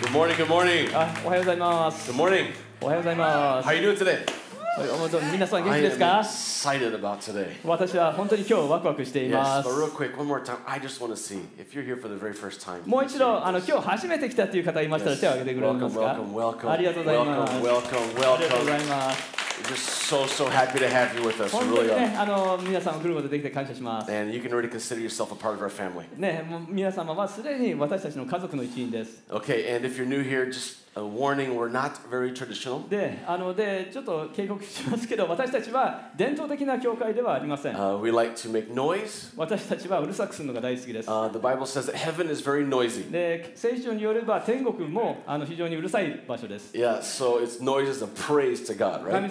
Good morning, good morning. あおはようございます。 Good morning. おはようございます。 How you doing today? はいおど皆さん元 I 気です am か excited about today. 私は本当に今日ワクワクしてい Yes, ま but す。 real quick, one more time. I just want to see if you're here for the very first time. もう please 一度 share あの this. 今日初めて来たっていう方いましたら Yes. 手を挙げてくれま Welcome, すか welcome, welcome. ありがとうございます Welcome, welcome, ありがとうござ welcome. います。 We're just so, so happy to have you with us. 本 We 当に really ね are. あの皆さん来ることできて感謝します。 And you can already consider yourself a part of our family. ねもう皆様はすでに私たちの家族の一員です。 Okay, and if you're new here, just a warning we're not very traditional. であのでちょっと警告しますけど私たちは伝統的な教会ではありません。 Uh, we like to make noise. 私たちはうるさくするのが大好きです。 Uh, the Bible says that heaven is very noisy. で聖書によれば天国もあの非常にうるさい場所です。 Yeah, so it's noises of praise to God, 神 right?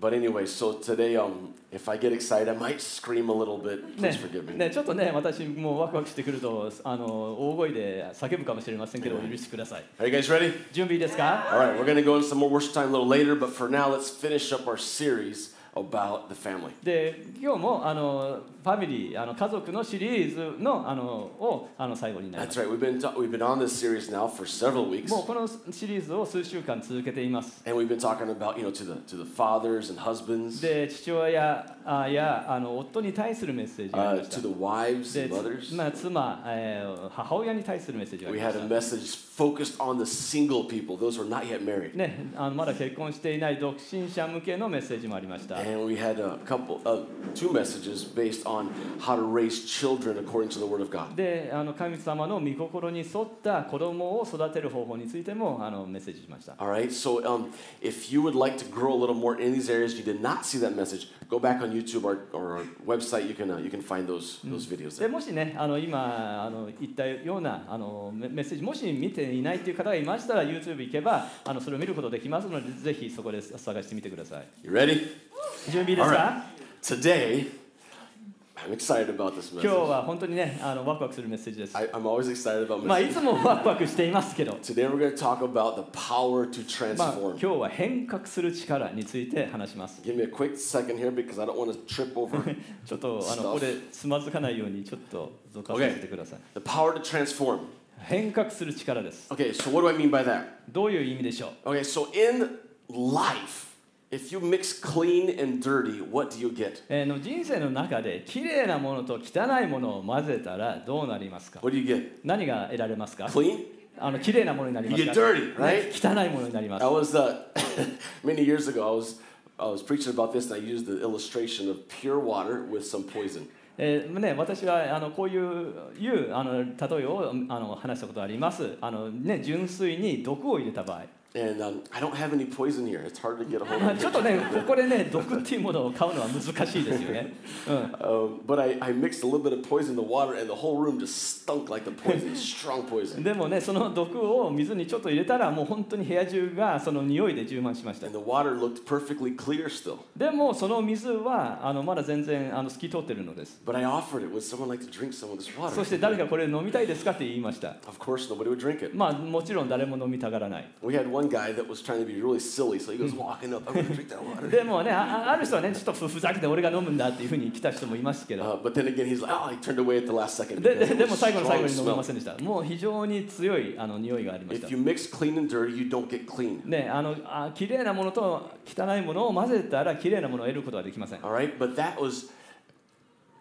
but anyway, so today, um, if I get excited, I might scream a little bit. ね Please forgive me. ね、ちょっとね、私もうワクワクしてくるとあの大声で叫ぶかもしれませんけど、お許しください。 Are you guys ready? 準備いいですか All right, we're going to go into some more worship time a little later, but for now, let's finish up our series about the family. で今日もあの ファミリーあの家族のシリーズのあのをあの最後になりま That's す。right. We've been ta- we've been on this series now for several weeks, もうこのシリーズを数週間続けています。and we've been talking about you know to the to the fathers and husbands, で父親あやあの夫に対するメッセージがあり uh, ました to。the wives で and mothers. まあ、妻、えー母親に対するメッセージがあ We りま had し a た。message focused on the single people, those who are not yet married. ね、あのまだ結婚していない独身者向けのメッセージもありました。And we had a couple of two messages based on how to raise children according to the Word of God. であの神様の御心に沿った子供を育てる方法についてもあのメッセージしました。All right, so um, if you would like to grow a little more in these areas, you did not see that message, go back on YouTube or, or our website. You can, uh, you can find those, those videos で.もしねあの今あの言ったようなあのメメッセージもし見ていないという方がいましたら YouTube 行けばあのそれを見ることできますのでぜひそこで探してみてください。You ready? 準備ですか Today, I'm excited about this 今日 message. は本当にねあのワクワクするメッセージです。I, I'm always excited about まあい messages. つもワクワクしていますけど、Today, we're going to talk about the power to まあ、transform. 今日は変革する力について話します。Give me a quick second here because I don't want to trip over ちょっとあのここでつまずかないようにちょっとどかさせてください。the power to transform. 変革する力です。Okay, so what do I mean by that? どういう意味でしょう Okay, so in life, if you mix clean and dirty, what do you get? えーの人生の中で綺麗なものと汚いものを混ぜたらどうなりますか What do you get? 何が得られますか Clean? あの綺麗なものになります You か get dirty, ね right? 汚いものになりま I す。was uh, many years ago. I was I was preaching about this, and I used the illustration of pure water with some poison. えーね、私はあのこういういうあの例えをあの話したことありますあの、ね。純粋に毒を入れた場合。And um, I don't have any poison here. It's hard to get a hold まあ of. ちょっとね、ここでね、毒っていうものを買うのは難しいですよね。うん Um, but I, I mixed a little bit of poison in the water, and the whole room just stunk like the poison, strong poison. でもね、その毒を水にちょっと入れたら、もう本当に部屋中がその匂いで充満しました。And the water looked perfectly clear still. でも、その水はあのまだ全然あの透き通ってるのです。But I offered it. Would someone like to drink some of this そ water? して誰かこれ飲みたいですかって言いました。Of course, nobody would drink it. まあ、もちろん誰も飲みたがらない。We had one guy that was trying to be really silly, so he goes walking up, I'm gonna drink that water. でもね、ああある人はね、ちょっとふふざけて俺が飲むんだっていうふうに来た人もいますけど、Uh, but then again, he's like, oh, he turned away at the last second. でで it で was も最後の最後 strong に飲めま smell. せんでした。もう非常に強いあの匂いがありました If。you mix clean and dirty, you don't get clean. ね、あのあ綺麗なものと汚いものを混ぜたら綺麗なものを得ることはできません。All right, but that was.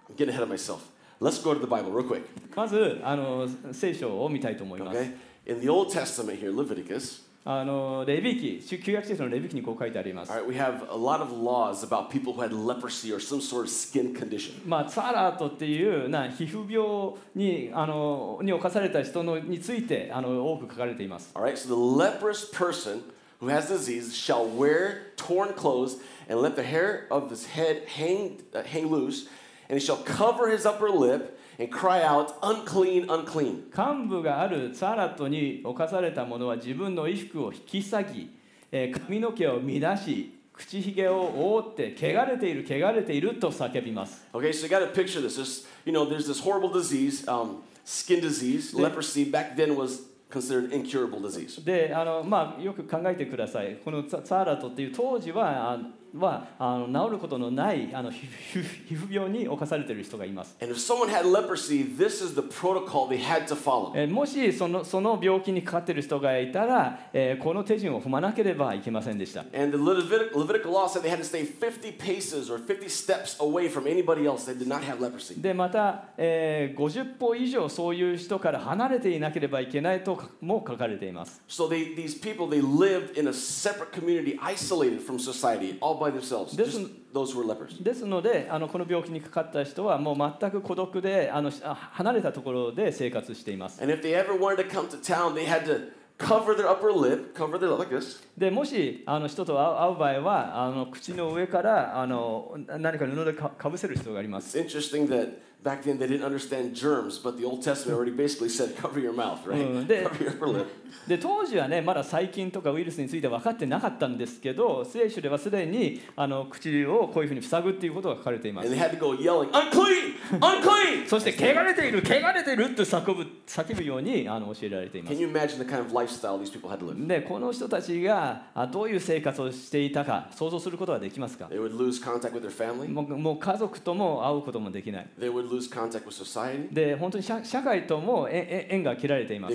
I'm getting ahead of myself. Let's go to the Bible real quick. まずあの聖書を見たいと思います。Okay, in the Old Testament here, Leviticus. あのレビ記、旧旧約聖書のレビ記にこう書いてあります。 All right, we have a lot of laws about people who had leprosy or some sort of skin condition. まあ、ツァラートっていうな皮膚病にあのに侵された人のについてあの多く書かれています。 All right, so the leprous person who has disease shall wear torn clothes and let the hair of his head hang, uh, hang loose, and he shall cover his upper lip And cry out, unclean, unclean. 幹部があるツァラトに侵された者は自分の衣服を引き裂き、えー髪の毛を乱し口ひげを覆って汚れている汚れていると叫びます Okay, so you got to picture this. This, you know, there's this horrible disease, um, skin disease. Leprosy back then was considered incurable disease. であの、まあ、よく考えてくださいこのツァツァーラトっていう当時はあはあの治ることのないあの皮膚病に侵されてる人がいます。えもしその,その病気にかかっている人がいたら、え、この手順を踏まなければいけませんでした。で、また、えー、50歩以上そういう人から離れていなければいけないとかも書かれています。By themselves. This Just is- those who were lepers. ですのであのこの病気にかかった人はもう全く孤独であのあ離れたところで生活しています And if they ever wanted to come to town, they had to cover their upper lip, cover their lip like this, でもしあの人と会う場合はあの口の上からあの何か布でかかぶせる必要があります It's interesting that back then they didn't understand germs, but the Old Testament already basically said cover your mouth, right? Mm, cover your upper lip. で当時はねまだ細菌とかウイルスについて分かってなかったんですけど聖書ではすでにあの口をこういうふうに塞ぐっていうことが書かれています。そして汚れている汚れているって叫ぶ,ようにあの教えられています。でこの人たちがどういう生活をしていたか想像することはできますか？もう,家族とも会うこともできない。で本当に社,社会ともええ縁が切られています。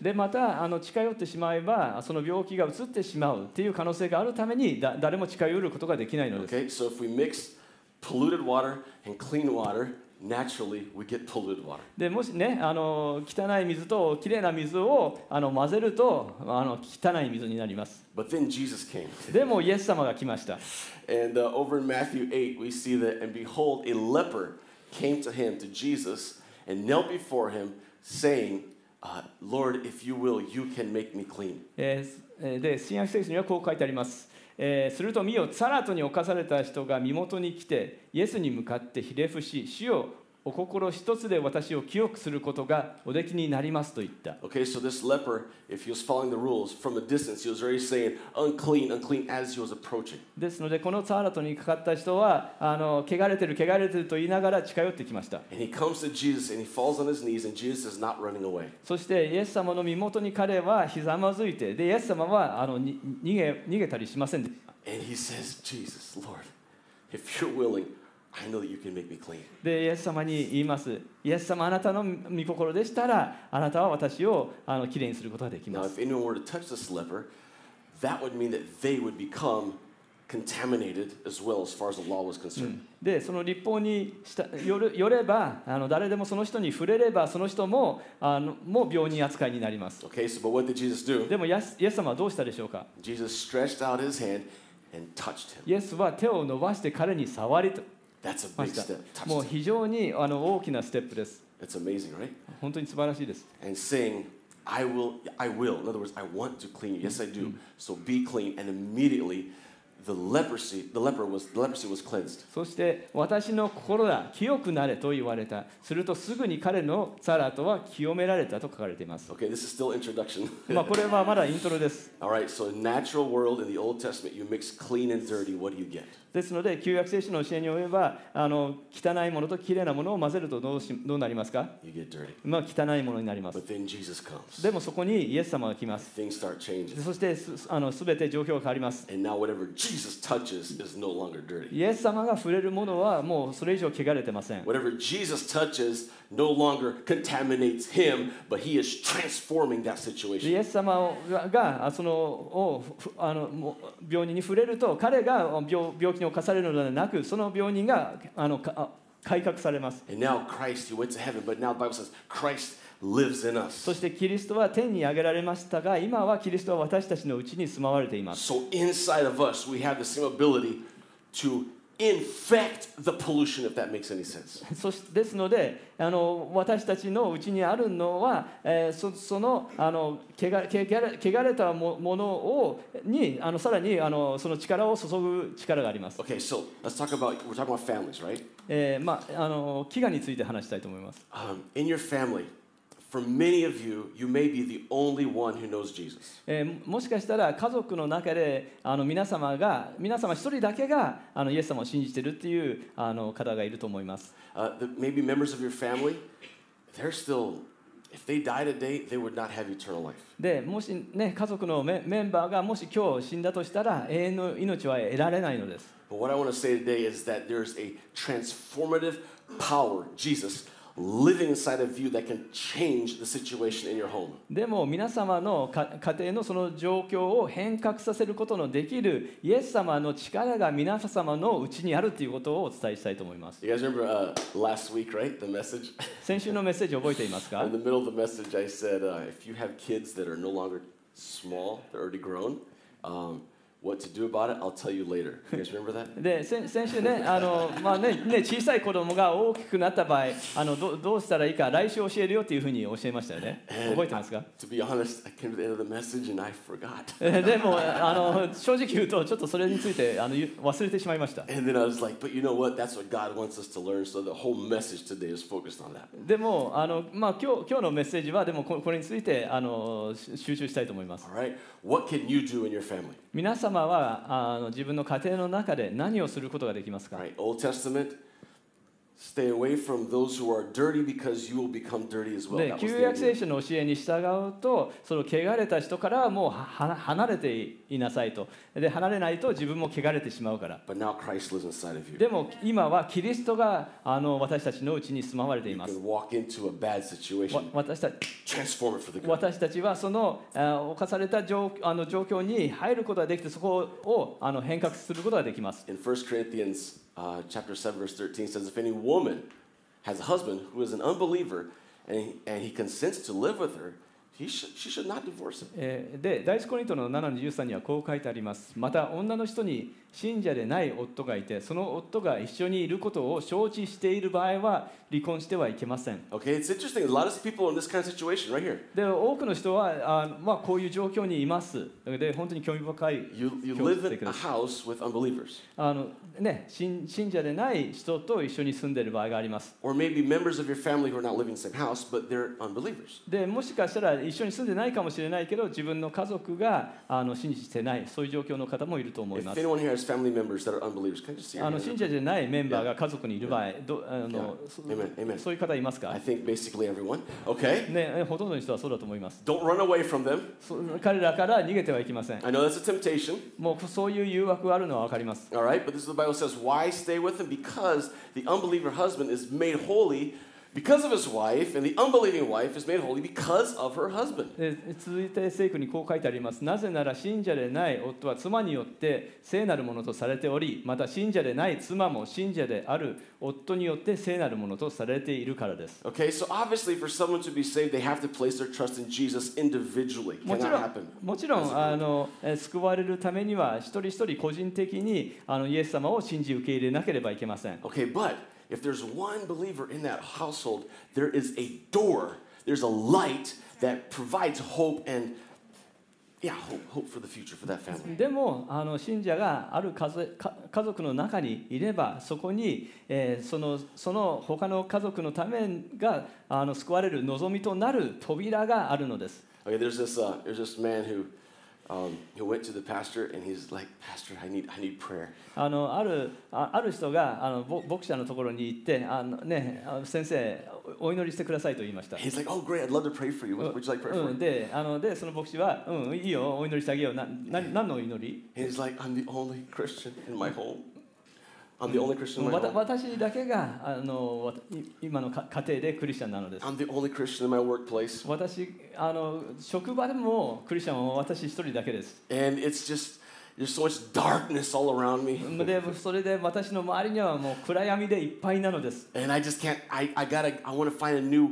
でまたあの近寄ってしまえばその病気が移ってしまうっていう可能性があるためにだ誰も近寄ることができないのです Okay, so if we mix polluted water and clean water, naturally we get polluted water. でもしねあの汚い水ときれいな水をあの混ぜるとあの汚い水になります But then Jesus came. でもイエス様が来ました And uh, over in Matthew 8, we see that, and behold, a leper came to him, to Jesus, and knelt before him, saying, uh, Lord, if you will, you can make me clean. で新約聖書にはこう書いてあります、えーすると見よサラトに侵された人が身元に来てイエスに向かってひれ伏し主よお心一つで私を清くすることがおできになりますと言った Okay, so this leper, if he was following the rules, from a distance, he was already saying, unclean, unclean, as he was approaching. ですのでこのサラトにかかった人はあの汚れてる汚れてると言いながら近寄ってきました And he comes to Jesus and he falls on his knees, and Jesus is not running away. そしてイエス様の身元に彼はひざまずいてでイエス様はあのに逃げ逃げたりしませんで And he says, Jesus, Lord, if you're willing, I know that you can make me clean. でイエス様に言いますイエス様あなたの御心でしたらあなたは私をあのきれいにすることができ Now, ます if anyone were to touch this leper, that would mean that they would become contaminated as well, as far as the law was concerned. でその立法にしたよるよればあの誰でもその人に触れればその人もあのもう病人扱いになります Okay, so but what did Jesus do? でもイエスイエス様はどうしたでしょうか Jesus stretched out his hand and touched him. イエスは手を伸ばして彼に触りと That's a ま big した step. もう Touched him. 非常にあの大きなステップです That's amazing, right? 本当に素晴らしいです And saying, I will, I will. In other words, I want to clean you. Yes, I do. So be clean. And immediately the leprosy, the leper was, the leprosy was cleansed. そして私の心だ清くなれと言われたするとすぐに彼のサラトは清められたと書かれています Okay, this is still introduction. まあこれはまだイントロです All right, so in natural world in the Old Testament, you mix clean and dirty. What do you get? ですので旧約聖書の教えによればあの汚いものときれいなものを混ぜるとどうしどうなりますか You get dirty. まあ汚いものになります But then Jesus comes. でもそこにイエス様が来ます Things start changing. でそしてすあの全て状況が変わります And now whatever Jesus touches is no longer dirty. イエス様が触れるものはもうそれ以上汚れてません Whatever Jesus touches no longer contaminates him, but he is transforming that でイ situation. エス様がそのをふあの病人に触れると彼が病病気に侵されるのではなくその病人があの改革されます And now Christ, he went to heaven, but now the Bible says Christ lives in us. そしてキリストは天に上げられましたが今はキリストは私たちのうちに住まわれています So inside of us, we have the same ability to infect the pollution, if that makes any sense. そしですのであの私たちのうちにあるのは、えーそそのあの汚汚れたもものをにあのさらにあのその力を注ぐ力があります。Okay, so let's talk about, we're talking about families, right? えーまあ、あの飢餓について話したいと思います。Um, in your family, for many of you, you may be the only one who knows Jesus. えーもしかしたら家族の中であの皆様が皆様一人だけがあのイエス様を信じているっていうあの方がいると思います。 Uh, the, maybe members of your family, they're still, if they die today, they would not have eternal life. でもしね家族のメメンバーがもし今日死んだとしたら永遠の命は得られないのです。 But what I want to say today is that there's a transformative power, Jesus, Living inside of you that can change the situation in your home. でも皆様のか家庭のその状況を変革させることのできるイエス様の力が皆様のうちにあるということをお伝えしたいと思います。You guys remember uh, last week, right? The message? 先週のメッセージ覚えていますか In the middle of the message, I said, uh, if you have kids that are no longer small, they're already grown, um, what to do about it, I'll tell you later. You guys remember that? で先先週ねあの、まあねね、小さい子供が大きくなった場合あのどどうしたらいいか来週教えるよっていうふうに教えましたよね覚えてますか To be honest, I came to the end of the message and I forgot. えでもあの正直言うとちょっとそれについてあの忘れてしまいました And then I was like, but you know what? That's what God wants us to learn. So the whole message today is focused on that. でもあの、まあ、今日今日のメッセージはでもここれについてあのし集中したいと思います All right? What can you do in your family? 皆様はあの自分の家庭の中で何をすることができますか？Right, Old Testament, stay away from those who are dirty because you will become dirty as well. 旧約.聖書の教えに従うとその汚れた人からはもうはは離れていなさいとで離れないと自分も汚れてしまうから But now Christ lives inside of you. でも今はキリストがあの私たちのうちに住まわれてい You ます can walk into a bad わ situation, 私た transform it for the good. 私たちはそのあ犯された状あの状況に入ることができてそこをあの変革することができます In 1 Corinthians uh, chapter 7, verse 13 says, If any woman has a husband who is an unbeliever and he, and he consents to live with her, he should, she should not divorce him. えーで第一コリントの7の13にはこう書いてありますまた女の人に 信者でない夫がいてその夫が一緒にいることを承知している場合は離婚してはいけません Okay, it's interesting. A lot of people are in this kind of situation right here. で多くの人はあ、まあ、こういう状況にいますで本当に興味深い You, you live in く a house with unbelievers, あの、ね、信信者でない人と一緒に住んでいる場合があります or maybe members of your family who are not living in the same house, but they're unbelievers. でもしかしたら一緒に住んでないかもしれないけど自分の家族があの信じてないそういう状況の方もいると思い If ます anyone here has family members that are unbelievers, can I just see your あの hand? 信者じゃないメンバーが家族にいる場合どあの Yeah. そ Amen, amen. そういう方いますか I think basically everyone. Okay. ね、ほとんどの人はそうだと思います。 Don't run away from them. そ彼らから逃げてはいけません。 I know that's a temptation. もうそういう誘惑があるのは分かります。 All right, but this is what the Bible says. Why stay with him? Because the unbeliever husband is made holy because of his wife, and the unbelieving wife is made holy because of her husband. で続いて聖句にこう書いてあります。なぜなら信者でない夫は妻によって聖なるものとされており、また信者でない妻も信者である夫によって聖なるものとされているからです。Okay, so obviously for someone to be saved, they have to place their trust in Jesus individually. もちろん.もちろん.あのえー救われるためには一人一人個人的にあのイエス様を信じ受け入れなければいけません。Okay, but if there's one believer in that household, there is a door, there's a light that provides hope and yeah, hope, hope for the future for that family. でもあの信者がある家族か家族の中にいればそこに、えーそのその他の家族のためがあの救われる望みとなる扉があるのです。Okay, there's this uh, there's this man who あるあ,ある人があの牧者のところに行ってあの、ね、先生お祈りしてくださいと言いました。で、その牧師は、うん、いいよ、お祈りしてあげよう。な何の祈り？I'm the only Christian in my home. 私だけがあの今のか家庭でクリスチャンなのです。I'm the only Christian in my workplace. 私あの職場でもクリスチャンは私一人だけです。And it's just there's so much darkness all around me. でそれで私の周りにはもう暗闇でいっぱいなのです。And I just can't I, I gotta I wanna find a new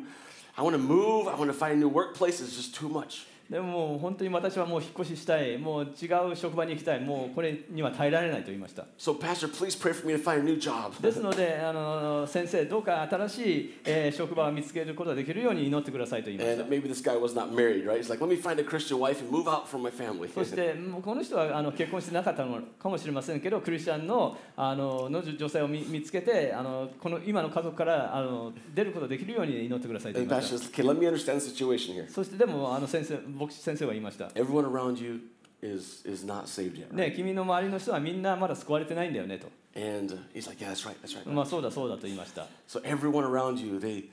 I wanna move, I wanna find a new workplace. It's just too much. でももう本当に私はもう引っ越ししたいもう違う職場に行きたいもうこれには耐えられないと言いました So, Pastor, please pray for me to find a new job. ですのであの先生どうか新しい、えー職場を見つけることができるように祈ってくださいと言いました And maybe this guy was not married, right? He's like, let me find a Christian wife and move out from my family. そしてもうこの人はあの結婚してなかったのかもしれませんけどクリスチャンのあのの女性を見見つけてあのこの今の家族からあの出ることができるように祈ってくださいと言いまし Pastor た says, okay, let me understand the situation here. そしてでもあの先生牧師先生は言いました Everyone around you is, is not saved yet? ね君の周りの人はみんなまだ救われてないんだよねと And uh, he's like, yeah, that's right, that's right. まあそうだそうだと言いました So everyone around you, they,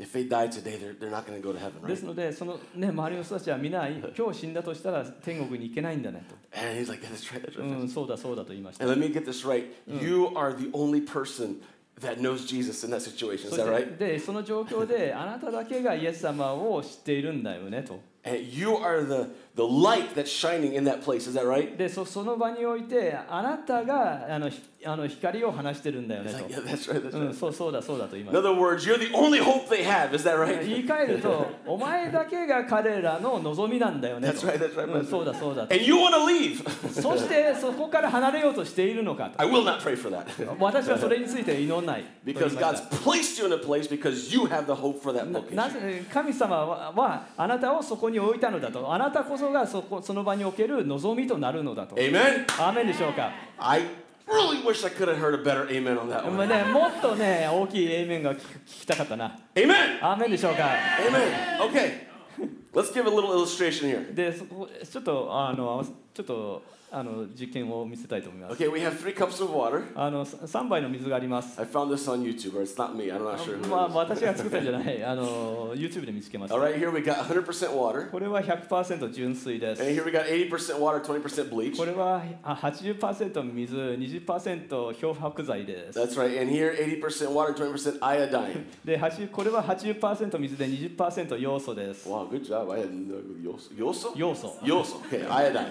if they die today, they're, they're not going to go to heaven, で right? すのでそのね周りの人たちはみんな今日死んだとしたら天国に行けないんだね And he's like, yeah, that's right, that's と right. うんそうだそうだと言いました And let me get this right. You are the only person that knows Jesus in that situation. Is そ that し right? てでその状況であなただけがイエス様を知っているんだよねと you are the, the light that's shining in that place. Is that right? でそその場においてあなたがあのひあの光を放してるんだよねと like, yeah, that's right, that's うん、right. そうそうだそうだと言いま In す other words, you're the only hope they have. Is that 言 right? い換えるとお前だけが彼らの望みなんだよね That's と right, that's right. うん.そうだそうだと And you want to leave. そしてそこから離れようとしているのかと I will not pray for that. 私はそれについて祈らない Because God's placed you in a place because you have the hope for that な location. なぜ神様ははあなたをそこに置いたのだとあなたこそがそこその場における望みとなるのだと Amen? アーメンでしょうか I really wish I could have heard a better amen on that まあ one. ね、もっとね大きい A 面が聞きたかったな Amen. アーメンでしょうか Amen. Okay. Let's give a little illustration here. でそこちょっとあのちょっとあの実験を見せたいと思います Okay, we have three cups of water. あの3杯の水があります I found this on YouTube, or it's not me. I'm not sure. Who まあ.私が作ったんじゃないあの YouTube で見つけました All right, here we got 100% water. これは100%純水で And す here we got 80% water, 20% bleach. これはあ80%水20%漂白剤です That's right. And here 80% water, 20% iodine. で80これは80%水で20%要素です Wow, good job. I had no yoso. Yoso? 要素 Yoso. Okay, iodine.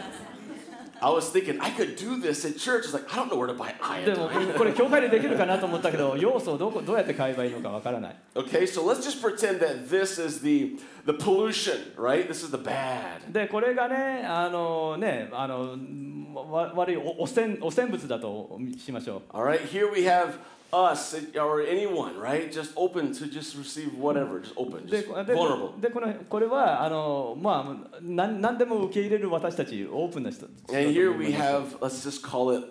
I was thinking I could do this at church. It's like I don't know where to buy でも iodine. これ教会でできるかなと思ったけど要素をどこどうやって買えばいいのかわからない Okay, so let's just pretend that this is the the pollution, right? This is the bad. でこれがねあのねあのわ悪いお汚染汚染物だとしましょ All right, here we have us or anyone, right? Just open to just receive whatever, just open, うで just で vulnerable. でこのこれはあのまあなん何でも受け入れる私たちオープンな人 And here we have, let's just call it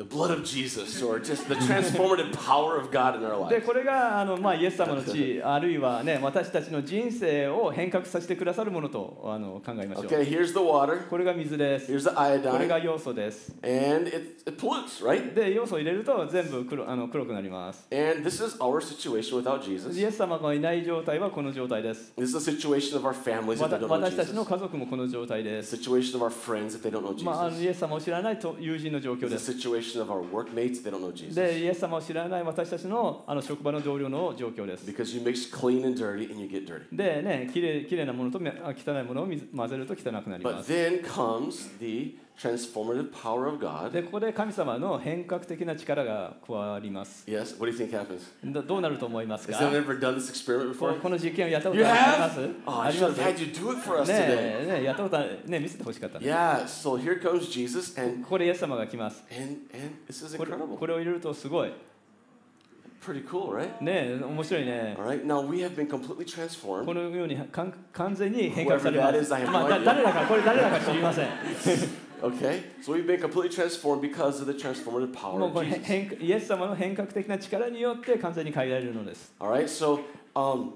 the blood of Jesus or just the transformative power of God in our で life. これがあの、まあ、イエス様の血あるいはね私たちの人生を変革させてくださるものとあの考えましょう Okay, here's the water, これが水です here's the これ iodine, が要素です and it, it pollutes, right? で要素を入れると全部黒あの黒くなります And this is our situation without Jesus. イエス様がいない状態はこの状態です This is the situation of our families わ if た they don't know 私たちの Jesus. 家族もこの状態で The す situation of our friends if they don't know まあ、あの Jesus. イエス様を知らないと友人の状況 The です situation of our workmates they don't know Jesus. でイエス様を知らない私たちのあの職場の同僚の状況です Because you mix clean and dirty and you get dirty. でねきれいきれいなものと汚いものを水混ぜると汚くなりま But す then comes the transformative power of God. でここで神様の変革的な力が加わります Yes, what do you think happens? どどうなると思います Has か anyone ever done this experiment こ before? この実験をやったことありま?す Oh, あ I り should have had you do it for us ね today. えねえやったことね見せてほしかったね Yeah, so here comes Jesus, and ここでイエス様が来ます and and this is これ incredible. これを入れるとすごい Pretty cool, right? ねえ面白いね All right, now we have been completely こ transformed. のように完全に変革されますまあ.誰だかこれ誰だか知りません Okay, so we've been completely transformed because of the transformative power もう of これ Jesus. 変イエス様の変革的な力によって完全に変えられるのです All right, so um,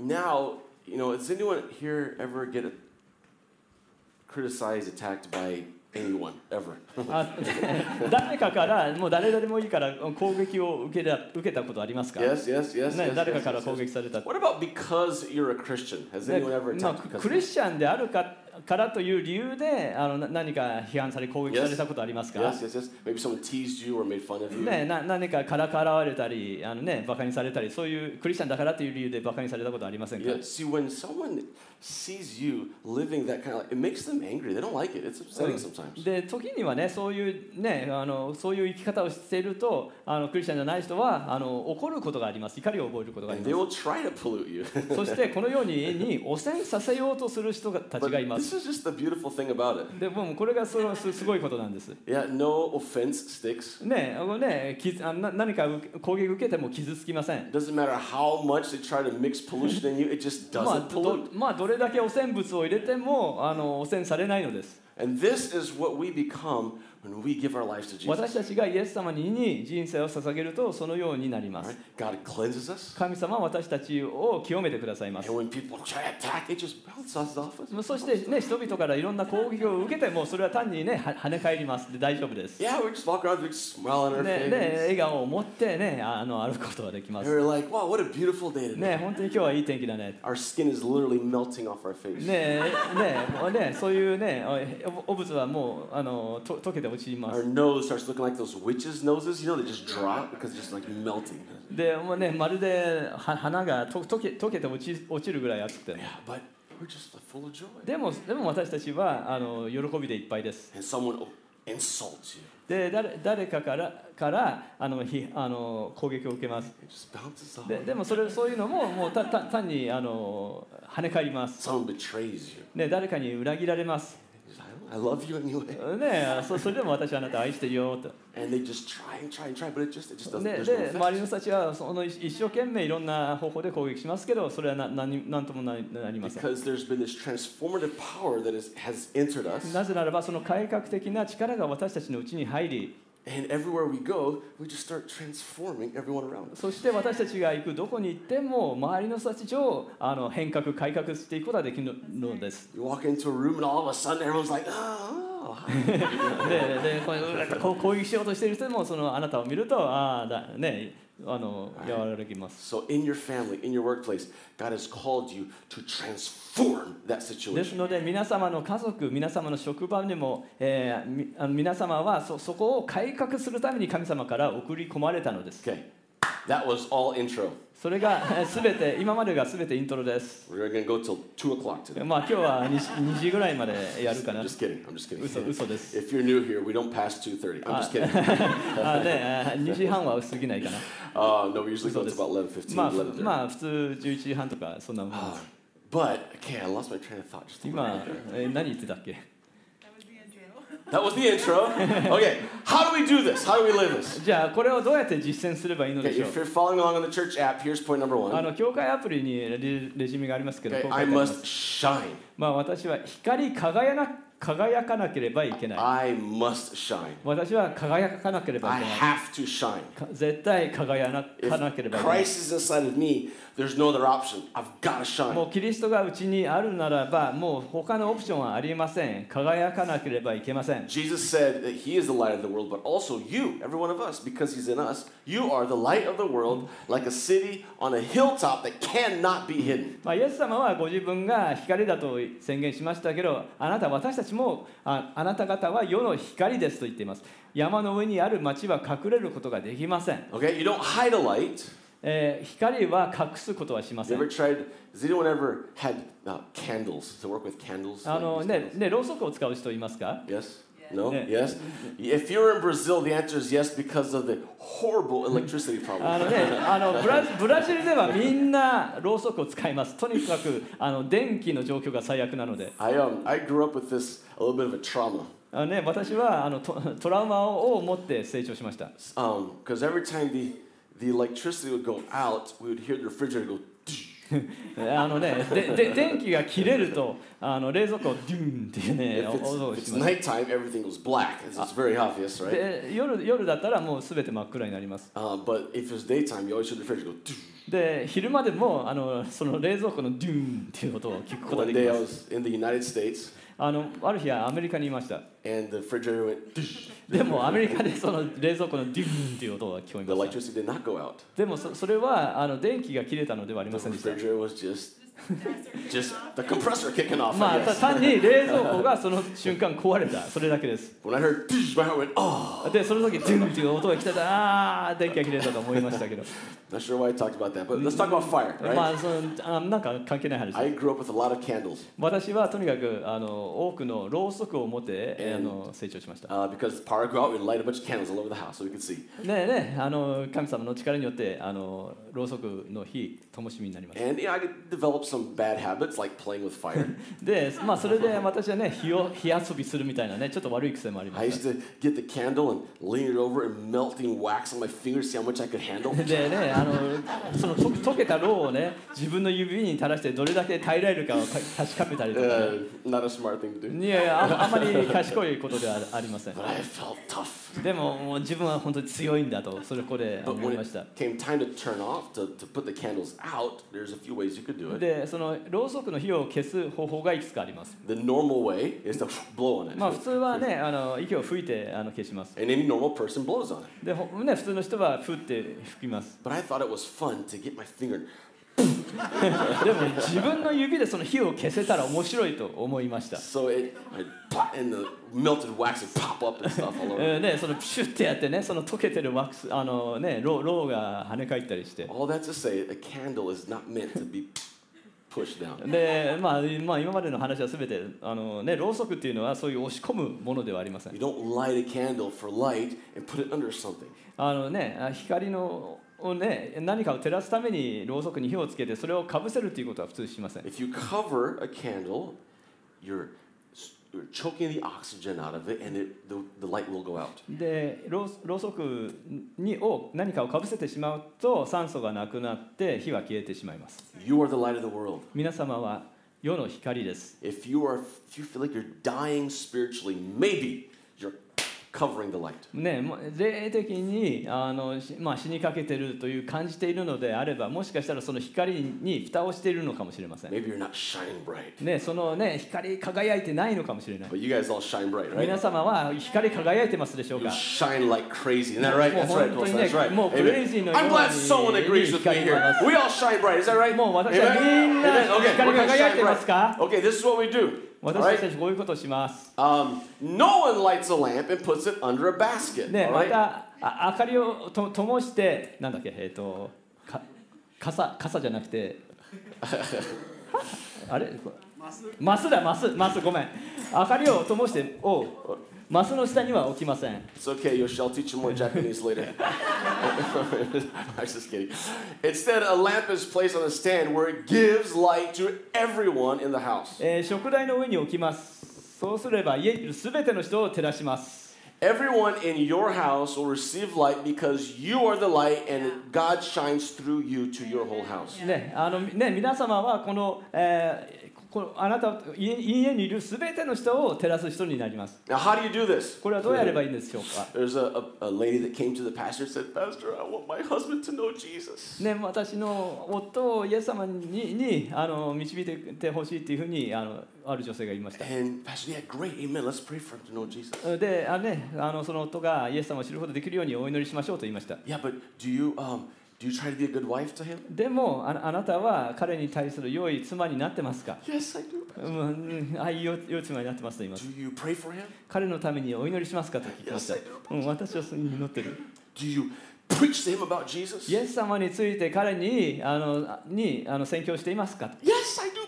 now you know, does anyone here ever get criticized, attacked by anyone ever? あ誰かからもう誰でもいいから攻撃を受けた受けたことありますか、 yes, yes, yes. ね yes, 誰か yes, から yes, 攻 yes. 撃された What about because you're a Christian? Has ね anyone ever まあ attacked because クリスチャンであるか からという理由であのな何か批判され攻撃されたことありますか？Yes, yes, yes. Maybe someone teased you or made fun of you. ね、な何かからかわれたりあの、ね、バカにされたりそういうクリスチャンだからという理由でバカにされたことありませんか？Yeah. See, when someone sees you living that kind of life, it makes them angry. They don't like it. It's upsetting sometimes. で時にはねそういうねあのそういう生き方をしているとあのクリスチャンじゃない人はあの怒ることがあります怒りを覚えることがありま they will try to pollute you. す そしてこのようにに汚染させようとする人たちがいま this す is just the beautiful thing about it. でもうこれがそのすすごいことなんです Yeah, no offense sticks. ねあのねきあな何か攻撃受けても傷つきません doesn't matter how much they try to mix pollution in you, it just まあ doesn't ど pollute. まあどれだけ汚染物を入れてもあの汚染されないのです And this is what we become 私たちがイエス様に人生を捧げるとそのようになります。神様は私たちを清めてくださいます。そして、ね、人々からいろんな攻撃を受けてもそれは単に、ね、跳ね返ります大丈夫です。Yeah, ね、笑顔を持って、ね、あの歩くことができます。ね、本当に今日はいい天気だね。ね,ね,ね,そういうね、おつはもうあの溶けてで、もうね、まるで花が溶,溶けて落ち,落ちるぐらい熱くて。でも、でも私たちはあの喜びでいっぱいです。で、誰,誰かから,からあのひあの攻撃を受けます。で,でもそれ、そういうのも,もうたた単にあの跳ね返ります。で、誰かに裏切られます。I love you anyway. ね、そそれでも私はあなたを愛してるよと And they just try and try and try, but it just, it just doesn't, で there's で no 周り.の人たちはその一一生懸命いろんな方法で攻撃しますけどそれはな何何ともななりません Because there's been this transformative power that is, has entered us. なぜならばその改革的な力が私たちのうちに入りそして私たちが行くどこに行っても周りの人たちをあの変革改革していくことができるのです。でこういうしよしている人もそのあなたを見るとああね。あの和らぎます So in your family, in your workplace, God has called you to transform that です situation. ので皆様の家族皆様の職場にも、えー皆様はそそこを改革するために神様から送り込まれたのです Okay, that was all intro. それがすべて今までがすべてイントロです We're going to go till 2 o'clock today. まあ今日は 2, 2時ぐらいまでやるか I'm な just kidding. I'm just kidding. 嘘嘘です If you're new here, we don't pass 2.30. I'm just kidding. あね2時半は過ぎないかな Uh, no, we usually go So to this- about 11.15, まあ 11.30. まあ普通11時半とかそんなもんです Ah, but, okay, I lost my train of thought just a little 今 bit there. えー何言ってたっけ That was the intro. Okay, how do we do this? How do we live this? じゃあこれをどうやって実践すればいいので Okay, しょう if you're following along on the church app, here's point number あ one. の教会アプリにレレジュメがありますけど Okay, こう書い I てあります must shine. まあ私は光り輝な輝かなければいけない I must shine. 私は輝かなければ I いけない have to shine. か絶対輝かなけれ If ばいけない Christ is inside of me, there's no other option. I've got to も shine. うキリストがうちにあるならばもう他のオプションはありません輝かなければいけません Jesus said that He is the light of the world, but also you, every one of us, because He's in us, you are the light of the world, like a city on a hilltop that cannot be hidden. まあ、イエス様はご自分が光だと宣言しましたけどあなた私たちもああなた方は世の光ですと言っています山の上にある町は隠れることができません、Okay, you don't hide a light. えー光は隠すことはしま You せん ever tried? Has anyone ever had uh, candles to work with candles? あのね candles? ねろうそくを使う人いますか Yes? No? Yes? If you're in Brazil, the answer is yes because of the horrible electricity あ problem. のね、あのブラブラジルではみんなろうそくを使います。とにかくあの電気の状況が最悪なので、I, um, I grew up with this, a little bit of a trauma. あのね、私はあのトトラウマを持って成長しました。Because every time the, the electricity would go out, we would hear the refrigerator go. あのね、でで電気が切れるとあの冷蔵庫をデューンっていうね If 音 it's, を if し it's ます。 nighttime, everything goes black. It's, it's very obvious, right? で夜夜だったらもうすべて真っ暗になります。 Uh, but if it's daytime, you always hear the refrigerator go. で昼間でもあのその冷蔵庫のデューンっていう音を聞くことが One でき day ま I す。 was in the United States, あのある日はアメリカにいました。and the refrigerator went. でもアメリカでその冷蔵庫のデューンっていう音が聞こえ The ました。electricity did not go out. でもそそれはあの電気が切れたのではあり The ませんでした。refrigerator was just Just the compressor kicking off. ま I あた.単に冷蔵庫がその瞬間壊れたそれだけです When I heard, my heart went, oh. でその時ドゥンっていう音が来てたああ電気が切れたと思いましたけど Not sure why I talked about that, but let's talk about fire, ま right? あそのあなんか関係ない話 I grew up with a lot of candles 私はとにかくあの多くのろうそくを持ってえーあ And- の成長しました uh, because power would go out, we'd light a bunch of candles all over the house so we could see. ねえねえあの神様の力によってあのろうそくの火灯火になりました And you know, I could develop some bad habits like playing with fire. でまあそれで私はね火を火遊びするみたいなねちょっと悪い癖もありま I し used to get the candle and lean it over and melting wax on my fingers, see how much I could handle. たでねあのそのと溶けたろうをね自分の指に垂らしてどれだけ耐えられるかをか確かめたりとか、ね Uh, not a smart thing to do. いやいやああまり賢いことではありません But I felt tough. でももう自分は本当に強いんだとそれこで But 思 when いました it came time to turn off, to, to put the candles out, there's a few ways you could do it. でそのろうそくの火を消す方法がいくつかあります The normal way is to blow on it. まあ普通はねあの息を吹いてあの消します And any normal person blows on it. でほね普通の人はふって吹きます But I thought it was fun to get my finger でも自分の指でその火を消せたら面白いと思いました So it, pop, and the melted wax would pop up and stuff all over. えーね、そのプシュってやってねその溶けてるワックスあのねろうろうが跳ね返ったりして All that to say, a candle is not meant to be. で、まあ、まあ今までの話は全てあのねろうそくっていうのはそういう押し込むものではありません。You don't light a candle for light and put it under something. あのねあ光のをね何かを照らすためにろうそくに火をつけてそれをかぶせるっていうことは普通しません。If you cover a candle, you're, you're choking the oxygen out of it and it, the, the light will go out. でろうろうそくにを何かをかぶせてしまうと酸素がなくなって火は消えてしまいます You are the light of the world. 皆様は世の光です If you are, if you feel like you're dying spiritually, maybe covering the light. ね、霊的にあの、しまあ、死にかけてるという感じているのであればもしかしたらその光に蓋をしているのかもしれません、Maybe you're not shining bright, ね、そのね光り輝いてないのかもしれない but you guys all shine bright, 皆 right? 様は光り輝いてますでしょう You か shine like crazy. Isn't that right? That's right. もう本当に Melissa, ね、That's right. もう Amen. crazy の I'm よう glad に someone agrees with me here. We all shine bright. Is that right? もう私は?みんな光輝いてますか. Okay, this is what we do. 私た right? ちこういうことをします。Um, no one lights a lamp and puts it under a basket. ね、all ま right? たあ明かりをと灯して、なんだっけ、えっ、と、か傘傘じゃなくて、あれ？マス？だ、マス、マス、ごめん。明かりを灯して、おマスの下には置きません。It's okay, Yoshi. I'll teach you more Japanese later. I was just kidding. Instead, a lamp is placed on a stand where it gives light to everyone in the house. えー食台の上に置きます。そうすれば家にいるすべての人を照らします。Everyone in your house will receive light because you are the light and God shines through you to your whole house. ね、あのね皆様はこの、えーこのあなた家家にいるすべての人を照らす人になります。Now, how do you do this? これはどうやればいいんでしょうか。There's a, a, a lady that came to the pastor and said, Pastor, I want my husband to know Jesus. ね、私の夫をイエス様ににあの導いててほしいっていうふうにあのある女性が言いました。And Pastor, yeah, great, amen. Let's pray for him to know Jesus. であ、ね、あのその夫がイエス様を知ることができるようにお祈りしましょうと言いました。Yeah, but do you um do you try to be a good wife to him? でもああなたは彼に対する良い妻になってますか？Yes, I do. あいよ良い妻になってますと言います。Do you pray for him? 彼のためにお祈りしますか？と聞きました Yes, I。うん、私はそれに祈ってる。Do you preach to him about Jesus? イエス様について彼にあのにあの宣教していますか？Yes, I do.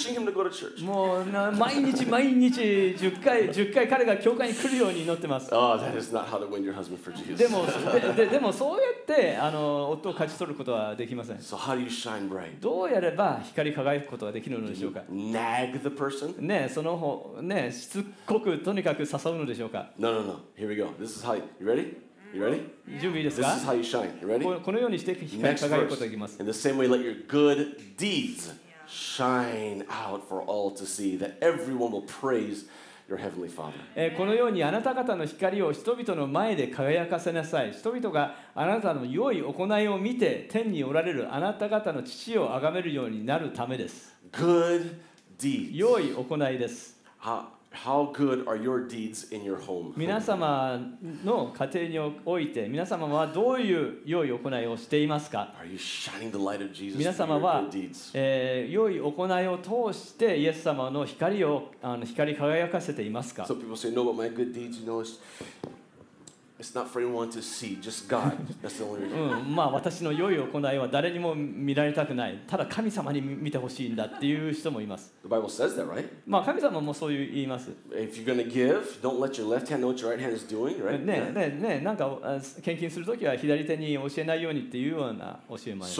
pushing him to go to church. もうな毎日毎日10回10回彼が教会に来るように祈ってます。Oh, that is not how to win your husband for で Jesus. もでででもそうやってあの夫を勝ち取ることはできません。So, how do you shine bright? どうやれば光り輝くことができるのでしょうか。Nag the person? ねその方ねしつこくとにかく誘うのでしょうか。No, no, no. Here we go. This is how you, ready? You ready? 準備いいです This か is how you shine. You ready? ここのようにして光り輝くこと.ができます。In the same way, let your good deeds shine out for all to see, that everyone will praise your heavenly Father. えーこのようにあなた方の光を人々の前で輝かせなさい。人々があなたの良い行いを見て天におられるあなた方の父を崇めるようになるためです。Good deeds. 良い行いです。皆様の家庭において、皆様はどういう良い行いをしていますか？皆様は、良い行いを通して、イエス様の光をあの光り輝かせていますか、まあ私の良い行いは誰にも見られたくない。ただ神様に見てほしいんだっていう人もいます。まあ神様もそういう言います。ねねね、なんか献金するときは左手に教えないようにっていうような教えもあります。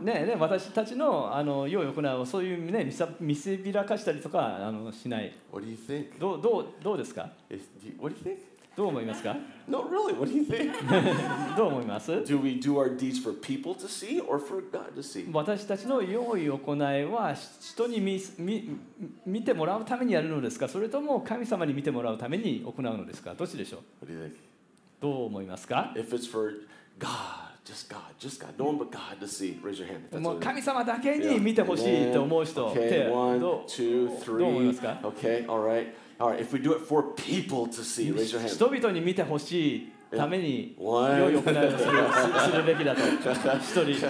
ねね、私たちの,あの良い行いはそういう、ね、見せびらかしたりとかあのしない。What do you think? どうどうどうですか If, do you, what do you think? どう思いますか No, really, what do you think? どう思います do we do our deeds for people to see or for God to see? 私たちの良い行いは人に見見見てもらうためにやるのですかそれとも神様に見てもらうために行うのですかどっちでしょう What do you think? どう思いますか If it's for God, just God, just God, no one but God to see, raise your hand. もう.神様だけ.に見てほしいと思う人 Okay, 手 one, ど two, どう思いま three. すか Okay, all right. All right, if we do it for people to see, raise your hand. 人々に見てほしいために.良い行いをするべきだと一人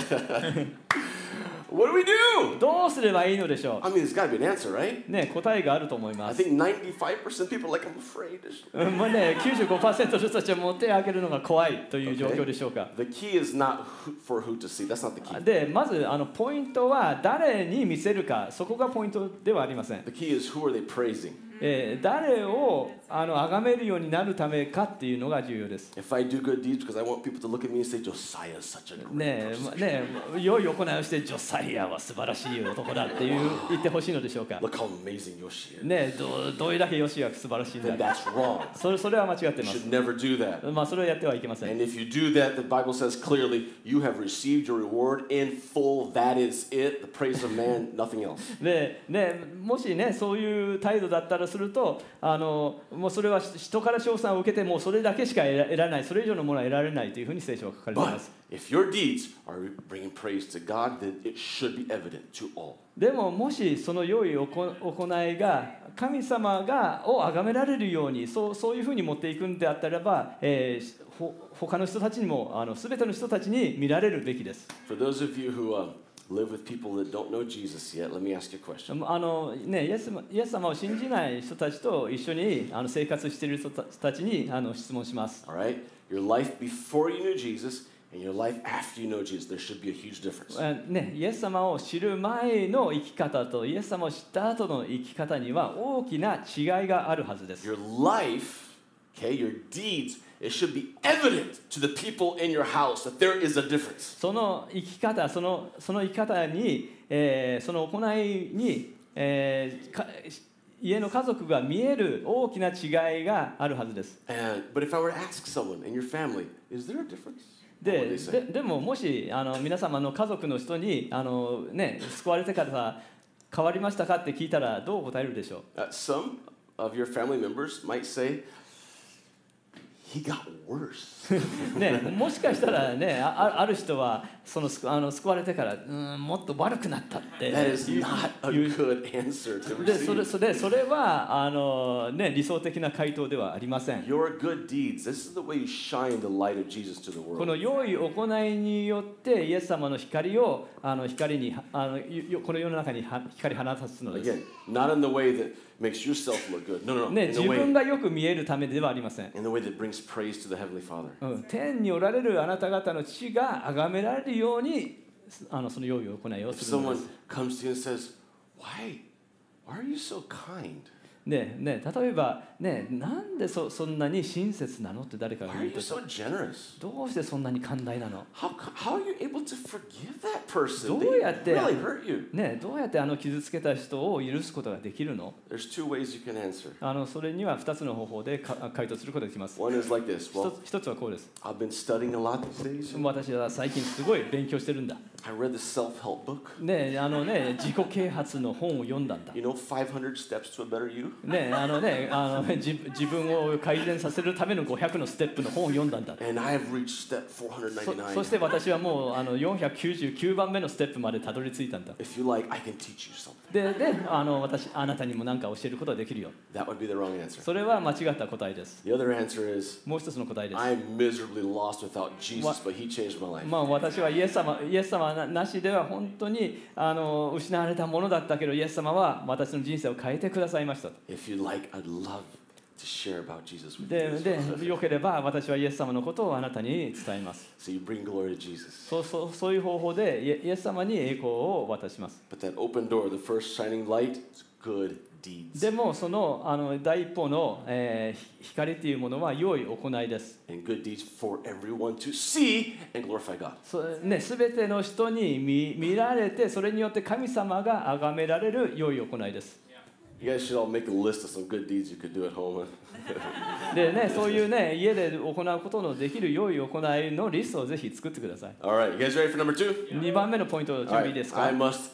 What do we do? どうすればいいのでしょ I mean, there's got to be an answer, right? うね答えがあると思い I ます think 95% of people are like, I'm afraid. うんまあね95%の人たちはもう手を挙げるのが怖いという状況でしょうか The key is not who, for who to see. That's not the key. でまずあのポイントは誰に見せるかそこがポイントではありません、The key is who are they praising? えー誰をあの崇めるようになるためかっていうのが重要です If I do good deeds because I want people to look at me and say, Josiah is such a great ねえ person. まねえ良い行いをしてジョサイアは素晴らしい男だっていう言ってほしいのでしょうか Look how amazing Yoshi is. ねえどどれだけヨシアが素晴らしいん Then だ that's wrong. それそれは間違って You ます should never do that. まあそれをやってはいけません And if you do that, the Bible says clearly, you have received your reward in full. That is it. The praise of man, nothing else. でね、もしねそういう態度だったらするとあのもうそれは人から称賛を受けてもうそれだけしか得られないそれ以上のものは得られないというふうに聖書は書かれています if your deeds are bringing praise to God, then it should be evident to all. でももしその良い行行いが神様がを崇められるようにそうそういうふうに持っていくんであったらば、えーほ他の人たちにもあの全ての人たちに見られるべきです For those of you who uh, live with people that don't know Jesus yet, let me ask you a question. あのね、イエスイエス様を信じない人たちと一緒にあの生活している人たちにあの質問します。All right? Your life before you knew Jesus and your life after you know Jesus, there should be a huge difference. えね、イエス様を知る前の生き方とイエス様を知った後の生き方には大きな違いがあるはずです。Your life, okay, your deeds, it should be evident to the people in your house that there is a difference. その生き方、そのその生き方に、えーその行いに、えーか家の家族が見える大きな違いがあるはずです。And, but if I were to ask someone in your family, is there a difference? でで?でももしあの皆様の家族の人にあの、ね、救われてからさ変わりましたかって聞いたらどう答えるでしょう Uh, some of your family members might say. ね、もしかしたらねああある人はその救あの救われてからうーんもっと悪くなったって That is 言う not a 言う good answer to でそれ.それそれはあの、ね、理想的な回答ではありません Your good deeds, this is the way you shine the light of Jesus to the こ world. の良い行いによってイエス様の光をあの光にあのこの世の中に光を放つのです。ね、自分がよく見えるためではありません。天におられるあなた方の血が崇められるようにあのその用意を行いをすす。ねね、例えば、ね、なんでそ,そんなに親切なのって誰かが言うと、どうしてそんなに寛大なの？どうやって、ね、どうやってあの傷つけた人を許すことができるの,あのそれには2つの方法でか回答することができます。一、1つはこうです。私は最近すごい勉強してるんだ。I read the self-help book. ねあのね自己啓発の本を読んだんだ You know, 500 steps to a better you. ねあのねあの自自分を改善させるための500のステップの本を読んだんだ And I have reached step そ 499. そして私はもうあの499番目のステップまでたどり着いたんだ If you like, I can teach you something. でであの私あなたにも何か教えることができるよ That would be the wrong answer. それは間違った答えです The other answer is もう一つの答えです I'm miserably lost without Jesus, but He changed my life. まあ、私はイエス様イエス様ななしでは本当にあの失われたものだったけどイエス様は私の人生を変えてくださいましたと If you like, I'd love で、でよければ私はイエス様のことをあなたに伝えます。そうそうそういう方法でイエス様に栄光を渡します。でもそのあの第一歩の、えー、光というものは良い行いです。ねすべての人に見見られてそれによって神様が崇められる良い行いです。You guys should all make a list of some good deeds you could do at home. でね、そういうね、家で行うことのできる良い行いのリストをぜひ作ってください。All right, you guys ready for number two? 2番目のポイント、準備いい right, です I か must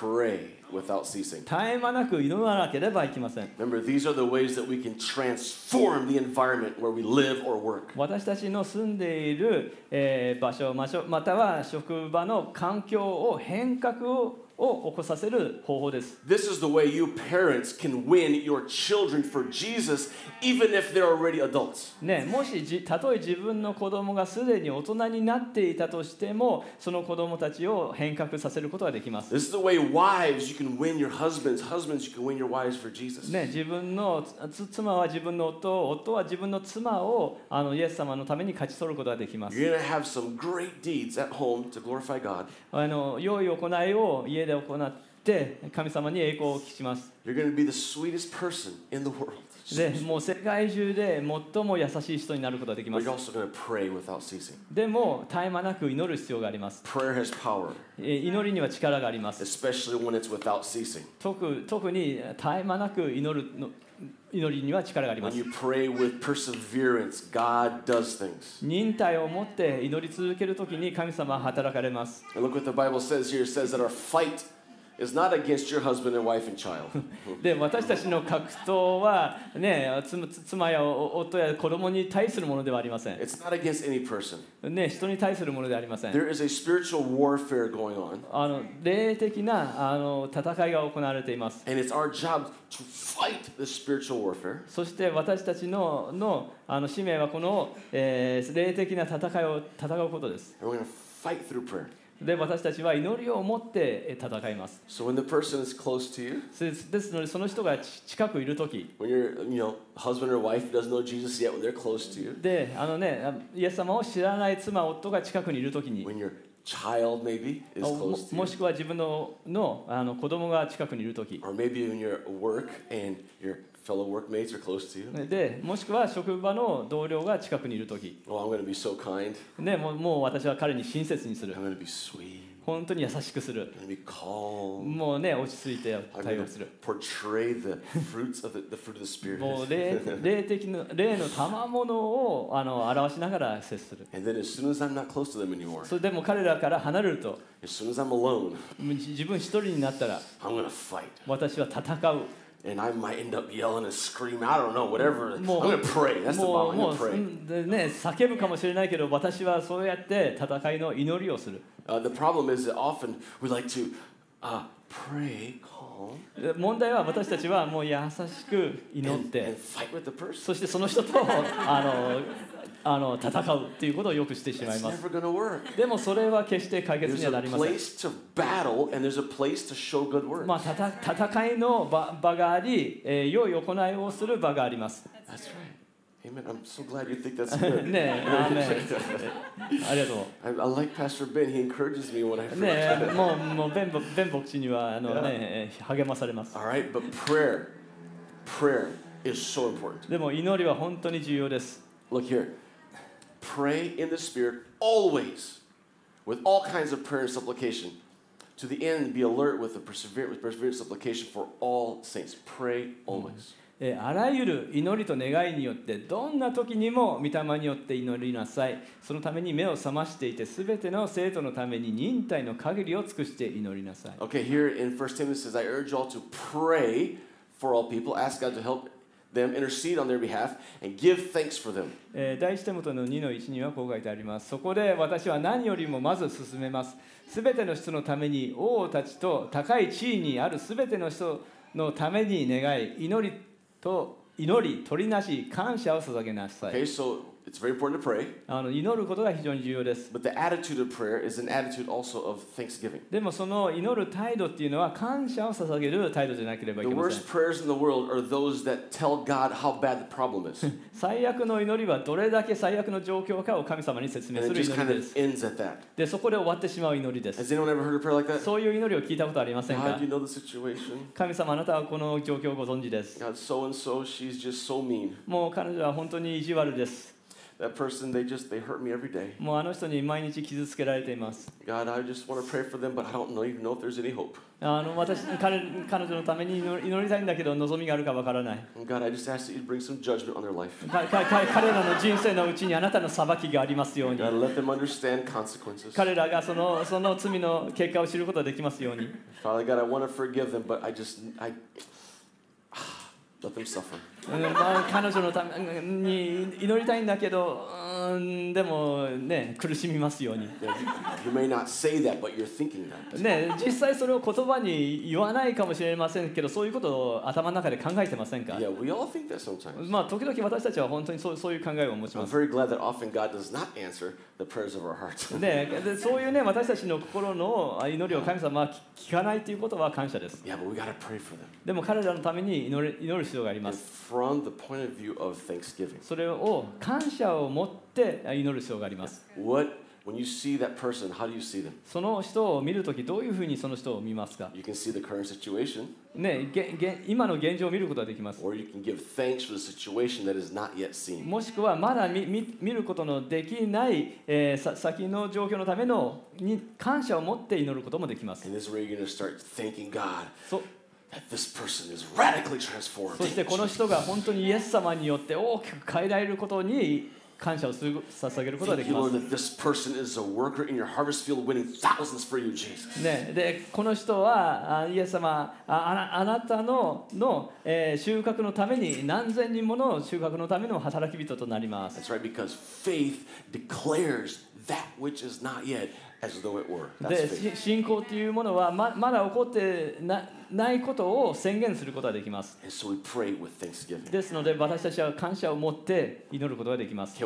pray without ceasing. 絶え間なく祈らなければいけません。Remember, these are the ways that we can transform the environment where we live or work. 私たちの住んでいる、えー場所または職場の環境を変革をを起こさせる方法です。This is the way you parents can win your children for Jesus, even if they're already adults. ね、もしじたとえ自分の子供がすでに大人になっていたとしてもその子供たちを変革させることができます。This is the way wives, you can win your husbands. Husbands, you can win your wives for Jesus. ね、自分のつ妻は自分の夫を夫は自分の妻をあのイエス様のために勝ち取ることができます。You're to have some great deeds at home to glorify God. あの良い行いを家でで行って神様に栄光を期します。で、もう世界中で最も優しい人になることができます。でも、絶え間なく祈る必要があります。祈りには力があります。特,に絶え間なく祈るの。祈りには力があります。忍耐を持って祈り続けるときに神様は働かれます。Is not against your husband and wife and child. で私たちの格闘は、ね、妻やお夫や子供に対するものではありません、It's not against any person. ね、人に対するものではありません There is a spiritual warfare going on, あの霊的なあの戦いが行われています and it's our job to fight the spiritual warfare そして私たちののあの使命はこの、えー霊的な戦いを戦うことです and we're going to fight through prayer. で私たちは祈りを持ってえー戦います So when the person is close to you, ですですのでその人がち近くいる時 when your you know husband or wife doesn't know Jesus yet, when they're close to you, であのねあイエス様を知らない妻夫が近くにいる時に when your child maybe is も close to も you, しくは自分ののあの子供が近くにいる時 or maybe when you're at work and your fellow workmates are close to you. でもしくは職場の同僚が近くにいる時 Oh, I'm going to be so kind. でもうもう私は彼に親切にする I'm going to be sweet. 本当に優しくする I'm going to be calm. もうね落ち着いて対応する portray the fruits of the, the fruit of the spirit. もう霊霊的な霊の賜物をあの表しながら接する And then as soon as I'm not close to them anymore, それでも彼らから離れると as soon as I'm alone, 自自分一人になったら I'm going to fight. 私は戦う And I might end up yelling and screaming. I don't know, whatever. I'm もう going to pray. That's the も bottom. う I'm も going う to pray. うんでね叫ぶかもしれないけど私はそうやって戦いの祈りをする Uh, the problem is that often we like to uh, pray, calm, で問題は私たちはもう優しく祈っ and, て and fight with the person. そしてその人とあの あの戦うっていうことをよくしてしまいます.でもそれは決して解決にはなりません.まあ、たた戦いの場場があり、えー良い行いをする場があります。Amen. I'm so glad you think that's good. ねえ、あーねえありがと I, I like Pastor Ben. He encourages me when I う。preach. ねえ、もう、もう、ベンボ、ベン牧師には、あのね、励まされます。All right, but prayer, prayer is so important. でも、祈りは本当に重要です。Look here. Pray in the Spirit always, with all kinds of prayer and supplication. To the end, be alert with the perseverance, with perseverance supplication for all saints. Pray always. えーあらゆる祈りと願いによってどんな時にも御霊によって祈りなさいそのために目を覚ましていて全ての生徒のために忍耐の限りを尽くして祈りなさい Okay, here in 1 Timothy it says, I urge you all to pray for all people, ask God to help them, intercede on their behalf, and give thanks for them. えー第一手元の2の1にはこう書いてあります。そこで私は何よりもまず進めます。すべての人のために王たちと高い地位にあるすべての人のために願い、祈りと祈り、取りなし、感謝を捧げなさい。Okay, so it's very important to pray, あの祈ることが非常に重要です。but the attitude of prayer is an attitude also of thanksgiving. でもその祈る態度っていうのは感謝を捧げる態度じゃなければい The けません worst。prayers in the world are those that tell God how bad the problem is. 最悪の祈りはどれだけ最悪の状況かを神様に説明 And す it る just 祈 kind り of です。ends at that. で、そこで終わってしまう祈りです。Has anyone ever heard a prayer like that? そういう祈りを聞いたことありませんか God, you know the situation. 神様あなたはこの状況をご存知です God, so and so, she's just so mean. もう彼女は本当に意地悪です That person, they just, they hurt me every day. もうあの人に毎日傷つけられています God, I just want to pray for them, but I don't know, even know if there's any hope. あの私彼彼女のために祈り祈りたいんだけど望みがあるかわからない And God, I just ask that you bring some judgment on their life. かかか彼らの人生のうちにあなたの裁きがありますように God, let them understand consequences. 彼らがそのその罪の結果を知ることができますように Father God, I want to forgive them, but I just, I, let them suffer. まあ、彼女のために祈りたいんだけど、うん、でもね、苦しみますように。ね、実際それを言葉に言わないかもしれませんけど、そういうことを頭の中で考えてませんか？Yeah, まあ、時々私たちは本当にそう,そういう考えを持ちます。ででそういうね私たちの心の祈りを神様は聞,聞かないということは感謝です。でも彼らのために祈る,祈る必要があります。From the point of view of thanksgiving, それを感謝を持って祈る必要があります what, when you see that person, how do you see them? その人を見るときどういうふうにその人を見ますか、You can see the current situation, ね、げげ今の現状を見ることができます or you can give thanks for the situation that is not yet seen. もしくはまだ見見見ることのできない、えーさ先の状況のためのに感謝を持って祈ることもできます And this is where you're going to start thanking God そそしてこの人が本当にイエス様によって大きく変えられることに感謝を捧げることができます。この人はイエス様あ,なたの,収穫のために何千人もの収穫のための働き人となります。As though it were. That's で信仰というものはままだ起こってなないことを宣言することができます。ですので私たちは感謝を持って祈ることができます。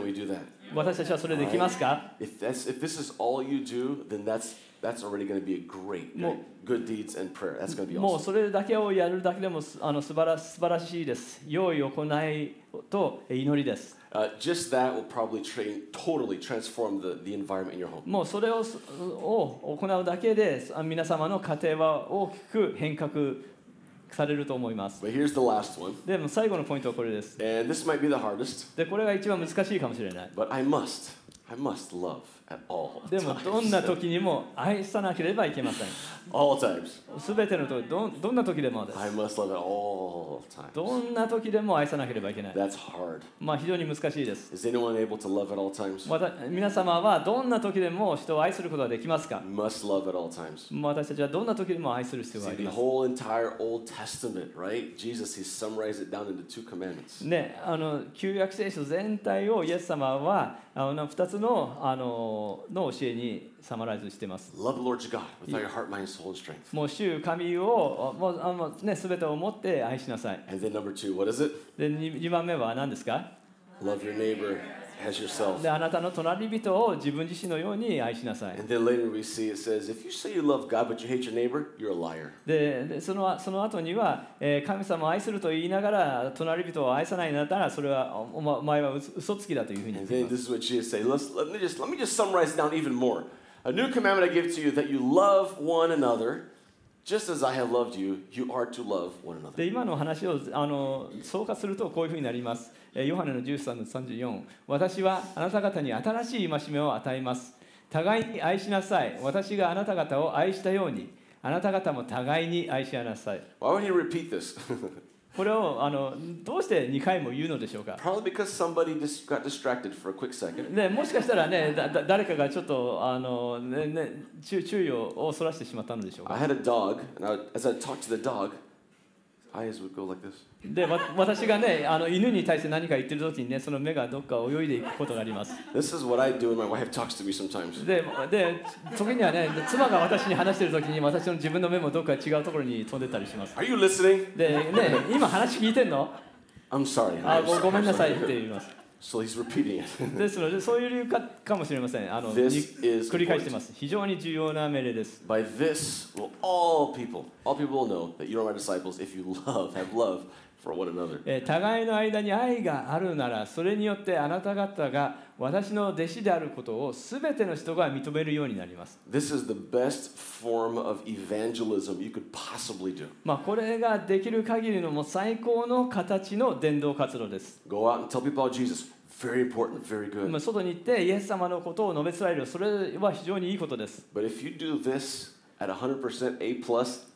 私たちはそれできますか If that's if this is all you do, then that's that's already going to be a great, great good deeds and prayer. That's going to be もう awesome. それだけをやるだけでもすあの素晴ら素晴らしいです。用意行いと祈りです。Uh, just that will probably train, totally transform the, the environment in your home. もうそれをすを行うだけであ皆様の家庭は大きく変革されると思います。でも最後のポイントはこれです。で、これが一番難しいかもしれない。でも、どんな時にも愛さなければいけません。すべての時ど,どんな時でもです。どんな時でも愛さなければいけない。まあ非常に難しいです。皆様はどんな時でも人を愛することはできますか？私たちはどんな時でも愛する必要はあります。See, right? Jesus, ね、あの旧約聖書全体をイエス様はあの2つの,あの,の教えに。サマライズしています。Love the Lord your God with all your heart, mind, soul, and strength. もう主神をもうあの、ね、全てを持って愛しなさい。And then number two, what is it? で 2, 番目は何ですか Love your neighbor as yourself. であなたの隣人を自分自身のように愛しなさい。And then later we see it says, if you say you love God but you hate your neighbor, you're a liar. ででそのその後には、えー神様を愛すると言いながら隣人を愛さないんだったらそれはおお前は嘘嘘つきだというふうに言 And then this is what Jesus said. Let's, let, me just, let me just summarize down even more. A new commandment I give to you that you love one another just as I have loved you, you are to love one another. で今の話をあの総括するとこういうふうになります。えーヨハネの13の34私はあなた方に新しい戒めを与えます。互いに愛しなさい。私があなた方を愛したようにあなた方も互いに愛しなさい。 Why would he repeat this? これをあのどうして2回も言うのでしょうか？ねもしかしたらね、だ誰かがちょっとあの、ねね、注意をそらしてしまったのでしょうか？I had a dog, and I, as I talk to the dog, でわ私がねあの犬に対して何か言ってる時にねその目がどっか泳いでいくことがあります This is what I do when my wife talks to me sometimes. でで時にはね妻が私に話してる時に私の自分の目もどっか違うところに飛んでったりします Are you listening? でね今話聞いてんの？I'm sorry. あ.ごめんなさいって言います So he's repeating it. ですのでそういう理由かかもしれませんあの This に is 繰り返してます非常に重要な命令です By this will all people, all people will know that you are my disciples if you love, have love 互いの間に愛があるならそれによってあなた方が私の弟子であることを全ての人が認めるようになります。まこれができる限りのも最高の形の伝道活動です。Go out and 外に行ってイエス様のことを述べ伝えるそれは非常にいいことです。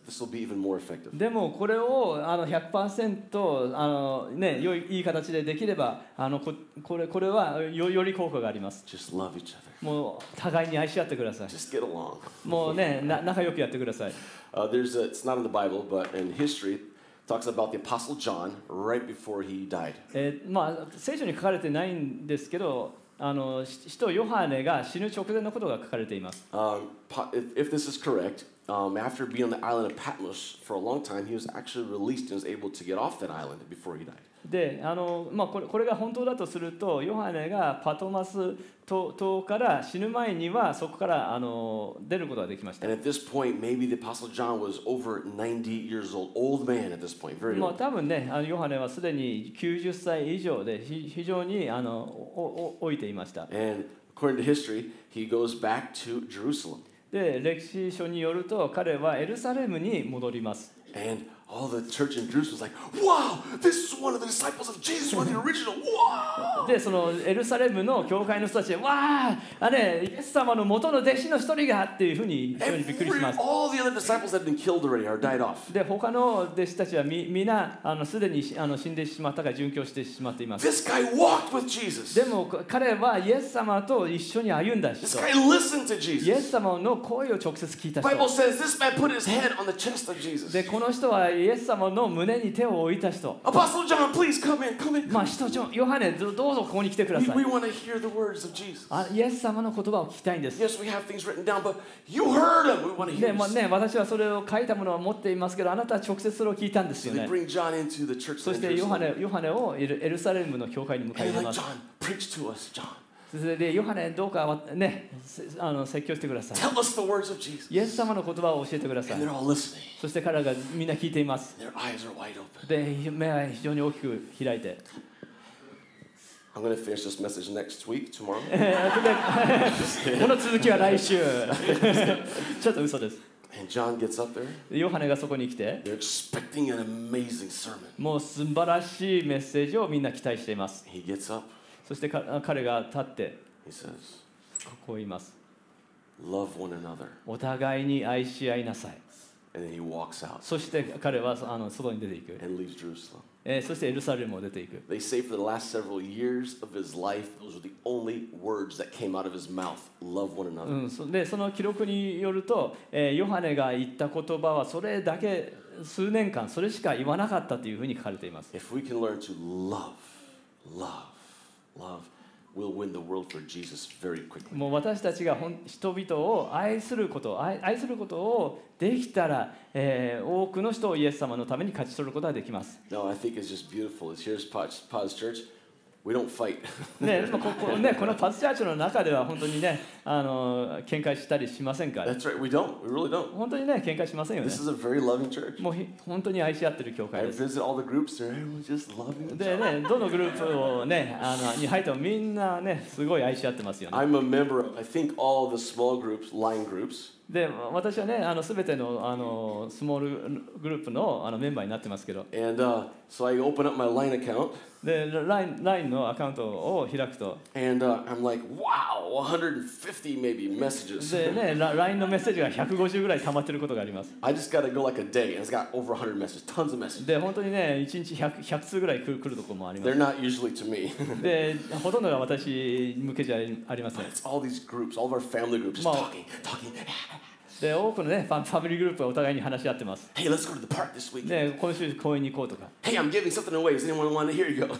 This will be even more effective. でもこれをあの100%あの、ね、良いいい形でできればあのここれこれはよより効果があります Just love each other. もう互いに愛し合ってください Just get along. もうねな仲良くやってください Uh, there's a, it's not in the Bible, but in history, talks about the Apostle John right before he died. えーまあ、聖書に書かれてないんですけどあのし使徒ヨハネが死ぬ直前のことが書かれています Um, if, if this is correct, um, after being on the island of Patmos for a long time, he was actually released and was able to get off that island before he died. であの、まあ、これこれが本当だとするとヨハネがパトマス島島から死ぬ前にはそこからあの出ることができました And at this point, maybe the Apostle John was over 90 years old, old man at this point, very まあ、old. 多分ねあのヨハネはすでに90歳以上でひ非常にあのおお老いていました And according to history, he goes back to Jerusalem. で歴史書によると彼はエルサレムに戻ります。And all the church in Jerusalem was like, wow, this is one of the disciples of Jesus, one of the original. Wow. でそのエルサレムの教会の人たちで「わああれイエス様の元の弟子の一人が」っていうふうに非常にびっくりします all the other disciples had been killed already or died off. で他の弟子たちはみみんなあのすでにあの死んでしまったか殉教してしまっています This guy walked with Jesus. でも彼はイエス様と一緒に歩んだ This 人 guy listened to イエ Jesus. ス様の声を直接聞いた The Bible 人 says this man put his head on the chest of Jesus. でこの人はイエス様の胸に手を置いた人 Apostle John, please come in, come in. まあ人ちょヨハネどどうぞここに来てくだ We, さい we want to hear the words of Jesus. あイエス様の言葉を聞きたいんです Yes, we have things written down, but you heard him. We want to で hear まあ.ね、私はそれを書いたものは持っていますけどあなたは直接それを聞いたんです So よ they ね bring John into the church そしてヨハ.ネヨハネをエルサレムの教会に迎え Hey, 入れ like ます John, preach to us, John. でヨハネどうか、ね、あの説教してください。イエス様の言葉を教えてください。そして彼らがみんな聞いています。で目は非常に大きく開いて。I'm で この続きは来週。ちょっと嘘です。ヨハネがそこに来て、もう素晴らしいメッセージをみんな期待しています。そしてか彼が立って He says, こう言います Love one another. お互いに愛し合いなさい And then he walks out そして彼はあの外に出ていく、and leaves Jerusalem. えーそしてエルサレムを出ていく They say for the last several years of his life, those were the only words that came out of his mouth love one another. うん、そでその記録によると、えーヨハネが言った言葉はそれだけ数年間それしか言わなかったというふうに書かれています If we can learn to love, love, もう私たちが人々を愛すること、愛,することをできたら、多くの人をイエス様のために勝ち取ることができます。We don't fight. ねまあここね、このパスチャーチの中では本当にねあの喧嘩したりしませんから、That's right. We don't. We really don't. 本当にね喧嘩しませんよね This。is a very loving church. もうひ本当に愛し合ってる教 I 会です。visit all the groups. They're everyone's just loving. で.ね、どのグループをね、あのに入ってもみんなね、すごい愛し合ってますよね。I'm a member of, I think, all the small groups, line groups. で私はねあの全てのあのスモールグループのあのメンバーになってますけど And uh, so I open up my line account で LINE, LINE のアカウントを開くと and uh, I'm like, wow, 150 maybe messages. でね LINE のメッセージが150ぐらい溜まってることがあります I just got to go like a day and it's got over 100 messages, tons of messages. で本当にね1日 100, 100通ぐらい来る来るところもありま They're す not usually to me. でほとんどが私向けじゃありません it's all these groups, all of our family groups, just talking, talking. で多くのねファンファミリーグループがお互いに話し合ってます Hey, let's go to the park this week. で今週公園に行こうとか Hey, I'm giving something away. Does anyone want to? Here you go.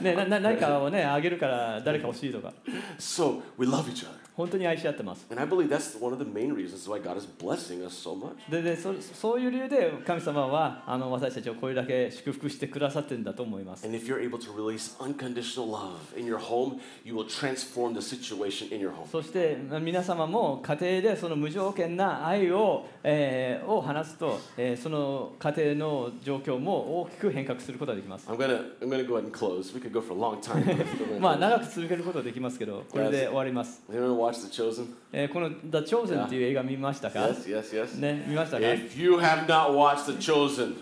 ねなな何かをねあげるから誰か欲しいとか so we love each other. 本当に愛し合ってます And I believe that's one of the main reasons why God is blessing us so much. ででそそういう理由で神様はあの私たちをこれだけ祝福してくださってるんだと思います And if you're able to release unconditional love in your home, you will transform the situation in your home. そしてまあ皆様も家庭でその無条件な愛を,、えーを話すと、えーその家庭の状況も大きく変革することができます。I'm gonna I'm gonna go ahead and close. We could go for a long time. まあ.長く続けることはできますけど、これで終わります。Anyone watch The Chosen? えーこの「The Chosen」っていう映画見ましたか Yes, yes, yes. ね、見ましたか If you have not watched The Chosen,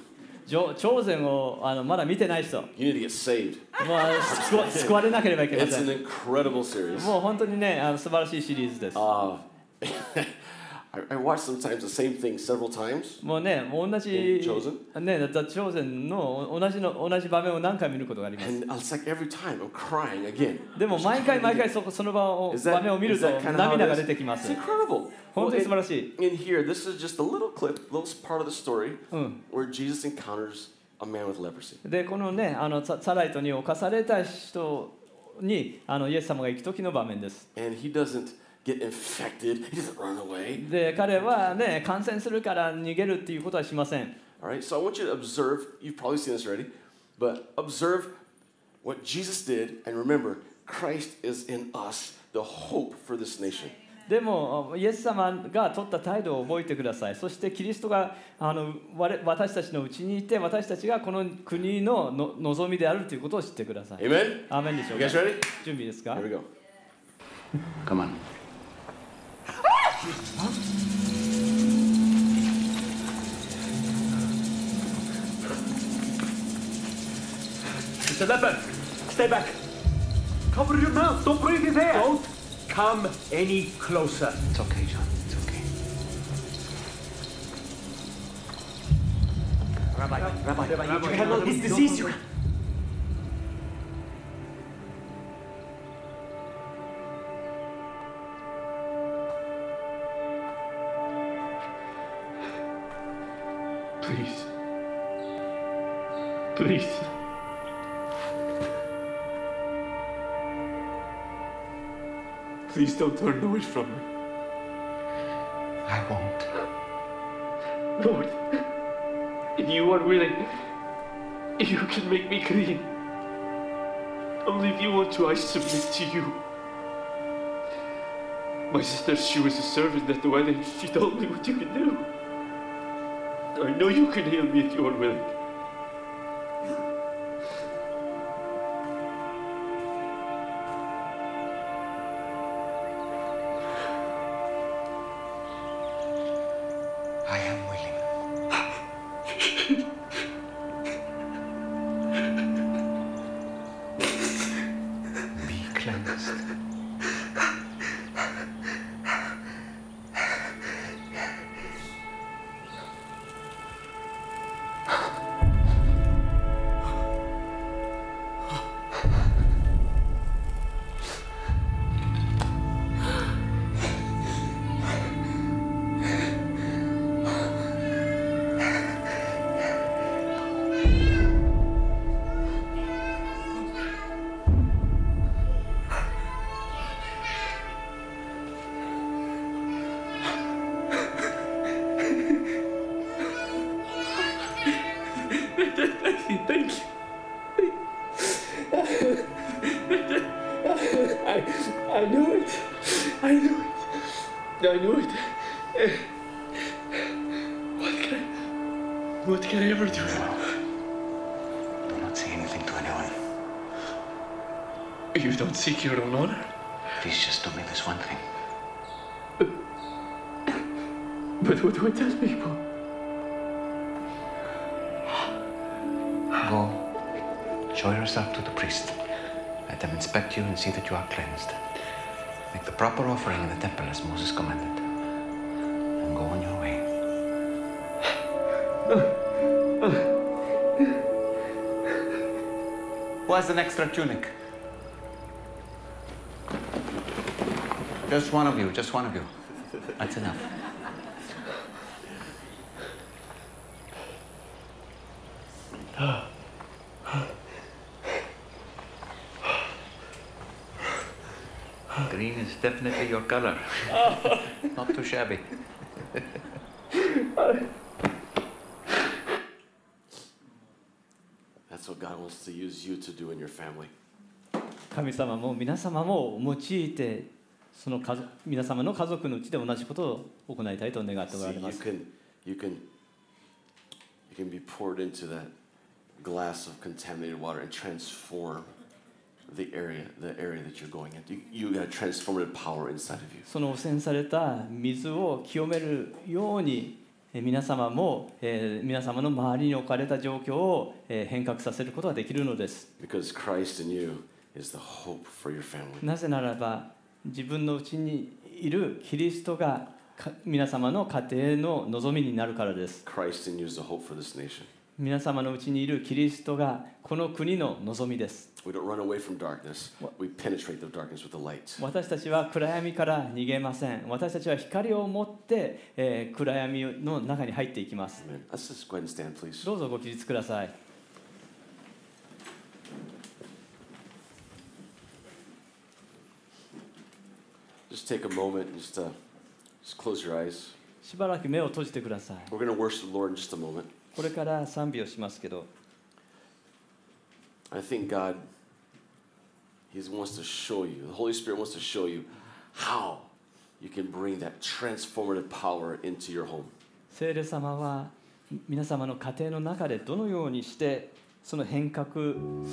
ジョチョーゼンをあのまだ見てない人、も you need to get saved. う救わ救われなければいけま It's せ an ん。incredible series. もう本当にね、あの素晴らしいシリーズです。Uh, I, I watch sometimes the same thing several times. もうね、もう同じ？ね、The Chosen の同じの同じ場面を何回見ることがあります。And it's like every time I'm crying again. でも毎回毎回そその場を場面を見ると涙が出?てきま It's す。incredible. 本当に素晴らしい。in here, this is just a little clip, little part of the story うん、where Jesus encounters a man with leprosy. でこのねあのササライトに侵された人にあのイエス様が行く時の場面です。And he doesn't get infected, he doesn't run away. で彼はね感染するから逃げるっていうことはしません。All right, so I want you to observe, you've probably seen this already, but observe what Jesus did, and remember, Christ is in us, the hope for this nation. でもイエス様が取った態度を覚えてください。そしてキリストがあの我私たちのうちにいて私たちがこの国のの望みであるということを知ってください。Amen? アーメンでしょうか?準備ですか Here we go. Come on. Mr. Leopard, stay back. Cover your mouth. Don't breathe his air. Don't come any closer. It's okay, John. It's okay. Rabbi, Rabbi, Rabbi, you can handle this disease. You can... Please. Please. Please don't turn away from me. I won't. Lord, if you are willing, you can make me clean. Only if you want to, I submit to you. My sister, she was a servant at the wedding. She told me what you can do. I know you can heal me if you are willing. I, I knew it. I knew it. I knew it. What can I, what can I ever do? Do not say anything to anyone. You don't seek your own honor. Please just do me this one thing. But what do I tell people? Go. Show yourself to the priest. Let them inspect you and see that you are cleansed. Make the proper offering in the temple as Moses commanded. And go on your way. Who has an extra tunic? Just one of you, just one of you. That's enough. definitely your color. Not too shabby. That's what God wants to use you to do in your family. 神様も皆様も用いてその家族皆様の家族のうちで同じことを行いたいと願ってお See, られま you す can, you can, you can be poured into that glass of contaminated water and transform その汚染された水を清めるように皆様も、え、皆様の周りに置かれた状況を、え、変革させることができるのです。なぜならば自分のうちにいるキリストが皆様の家庭の望みになるからです。皆様のうちにいるキリストがこの国の望みです。We don't run away from darkness. We penetrate the darkness with the light. 私たちは暗闇から逃げません私たちは光を持って、えー暗闇の中に入っていきます. Let's just go ahead and stand, please. どうぞご起立ください Just take a moment, just uh, just close your eyes. しばらく目を閉じてください We're going to worship the Lord in just a moment. これから賛美をしますけど I think God, He wants to show you, the Holy Spirit wants to show you how you can bring that transformative power into your home. 聖霊様は皆様の家庭の中でどのようにしてその変革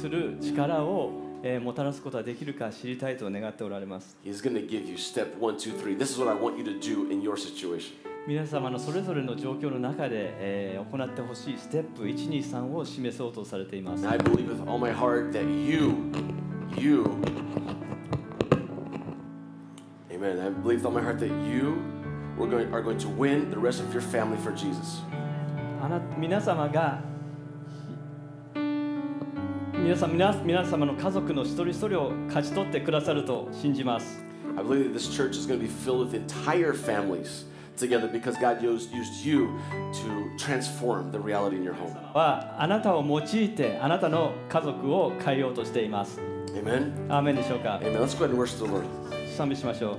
する力を、えーもたらすことができるか知りたいと願っておられます He's going to give you step one, two, three. This is what I want you to do in your situation. 皆様のそれぞれの状況の中で、えー行ってほしいステップ123を示そうとされています I believe with all my heart that you, you, amen. I believe with all my heart that you going, are going to win the rest of your family for Jesus. あな皆様が皆さん皆皆様の家族の一人一人を勝ち取ってくださると信じます I believe that this church is going to be filled with entire families together because God used, used you to transform the reality in your home. はあなたを用いてあなたの家族を変えようとしています Amen. アーメンでしょうか Amen. Let's go ahead and worship the Lord. 賛美しましょう